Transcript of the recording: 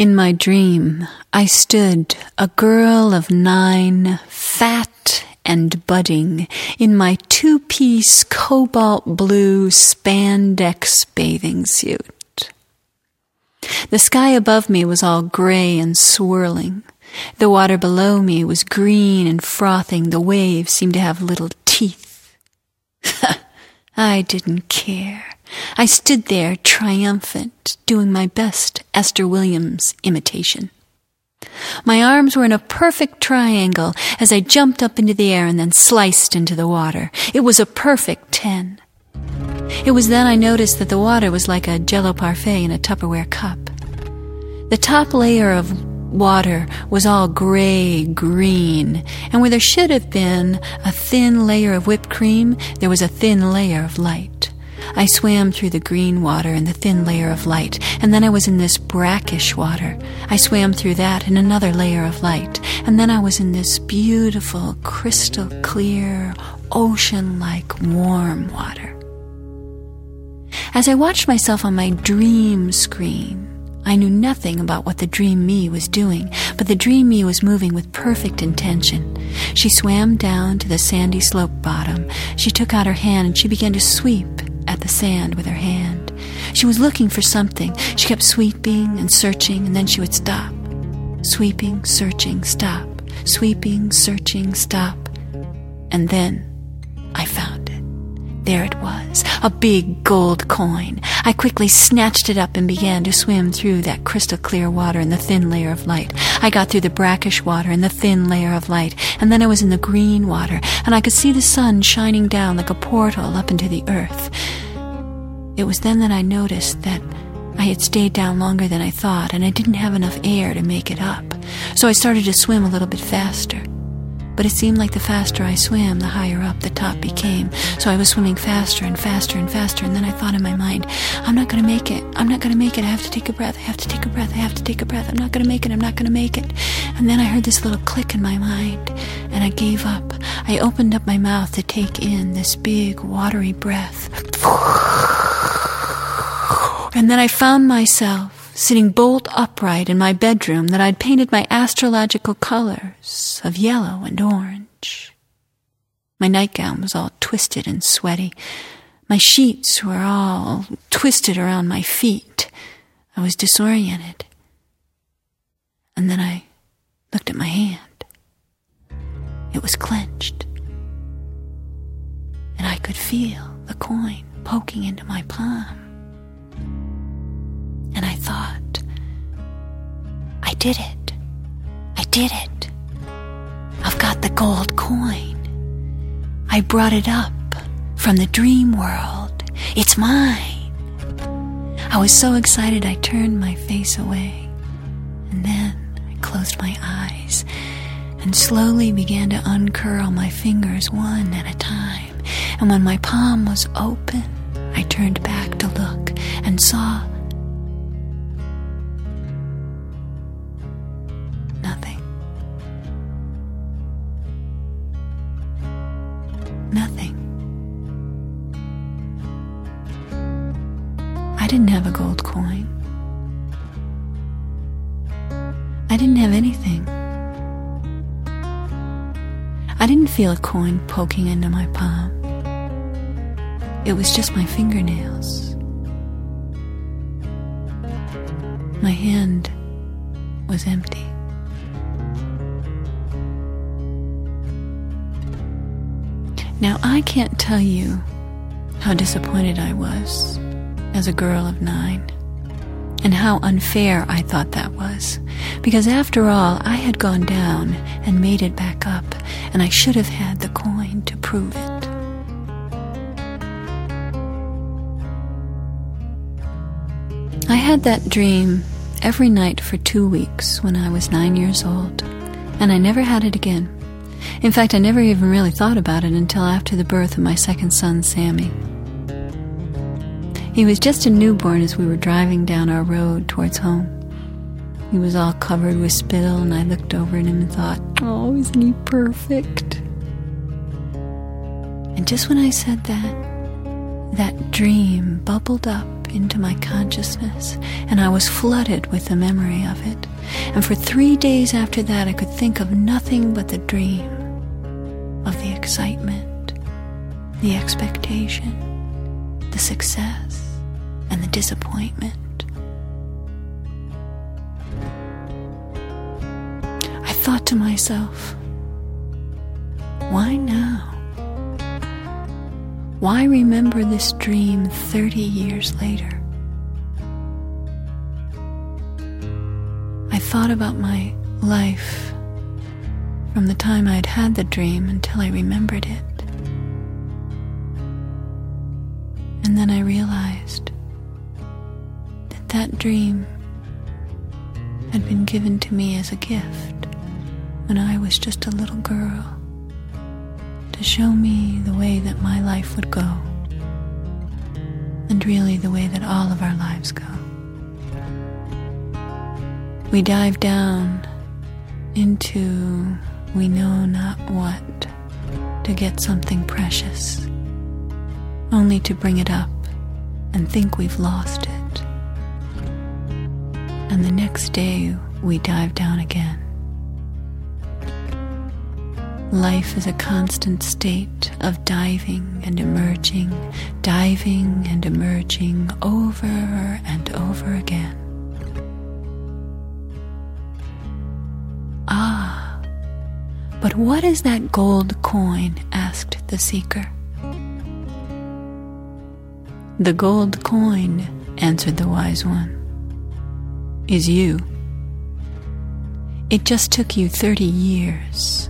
In my dream, I stood, a girl of nine, fat and budding, in my two piece cobalt blue spandex bathing suit. The sky above me was all gray and swirling. The water below me was green and frothing. The waves seemed to have little teeth. I didn't care. I stood there triumphant, doing my best Esther Williams imitation. My arms were in a perfect triangle as I jumped up into the air and then sliced into the water. It was a perfect ten. It was then I noticed that the water was like a jello parfait in a Tupperware cup. The top layer of water was all gray green, and where there should have been a thin layer of whipped cream, there was a thin layer of light. I swam through the green water and the thin layer of light, and then I was in this brackish water. I swam through that in another layer of light, and then I was in this beautiful, crystal clear, ocean like warm water. As I watched myself on my dream screen, I knew nothing about what the dream me was doing, but the dream me was moving with perfect intention. She swam down to the sandy slope bottom. She took out her hand and she began to sweep sand with her hand. She was looking for something. She kept sweeping and searching, and then she would stop. Sweeping, searching, stop. Sweeping, searching, stop. And then I found it. There it was, a big gold coin. I quickly snatched it up and began to swim through that crystal clear water and the thin layer of light. I got through the brackish water and the thin layer of light, and then I was in the green water, and I could see the sun shining down like a portal up into the earth. It was then that I noticed that I had stayed down longer than I thought, and I didn't have enough air to make it up. So I started to swim a little bit faster. But it seemed like the faster I swam, the higher up the top became. So I was swimming faster and faster and faster, and then I thought in my mind, I'm not going to make it. I'm not going to make it. I have to take a breath. I have to take a breath. I have to take a breath. I'm not going to make it. I'm not going to make it. And then I heard this little click in my mind, and I gave up. I opened up my mouth to take in this big, watery breath. And then I found myself sitting bolt upright in my bedroom that I'd painted my astrological colors of yellow and orange. My nightgown was all twisted and sweaty. My sheets were all twisted around my feet. I was disoriented. And then I looked at my hand. It was clenched. And I could feel the coin poking into my palm. Did it. I did it. I've got the gold coin. I brought it up from the dream world. It's mine. I was so excited I turned my face away. And then I closed my eyes and slowly began to uncurl my fingers one at a time. And when my palm was open, I turned back to look and saw Nothing. I didn't have a gold coin. I didn't have anything. I didn't feel a coin poking into my palm. It was just my fingernails. My hand was empty. Now, I can't tell you how disappointed I was as a girl of nine, and how unfair I thought that was, because after all, I had gone down and made it back up, and I should have had the coin to prove it. I had that dream every night for two weeks when I was nine years old, and I never had it again. In fact, I never even really thought about it until after the birth of my second son, Sammy. He was just a newborn as we were driving down our road towards home. He was all covered with spittle, and I looked over at him and thought, Oh, isn't he perfect? And just when I said that, that dream bubbled up into my consciousness, and I was flooded with the memory of it. And for three days after that, I could think of nothing but the dream of the excitement, the expectation, the success, and the disappointment. I thought to myself, why now? Why remember this dream 30 years later? I thought about my life from the time I'd had the dream until I remembered it. And then I realized that that dream had been given to me as a gift when I was just a little girl to show me the way that my life would go, and really the way that all of our lives go. We dive down into we know not what to get something precious, only to bring it up and think we've lost it. And the next day we dive down again. Life is a constant state of diving and emerging, diving and emerging over and over again. Ah, but what is that gold coin? asked the seeker. The gold coin, answered the wise one, is you. It just took you 30 years.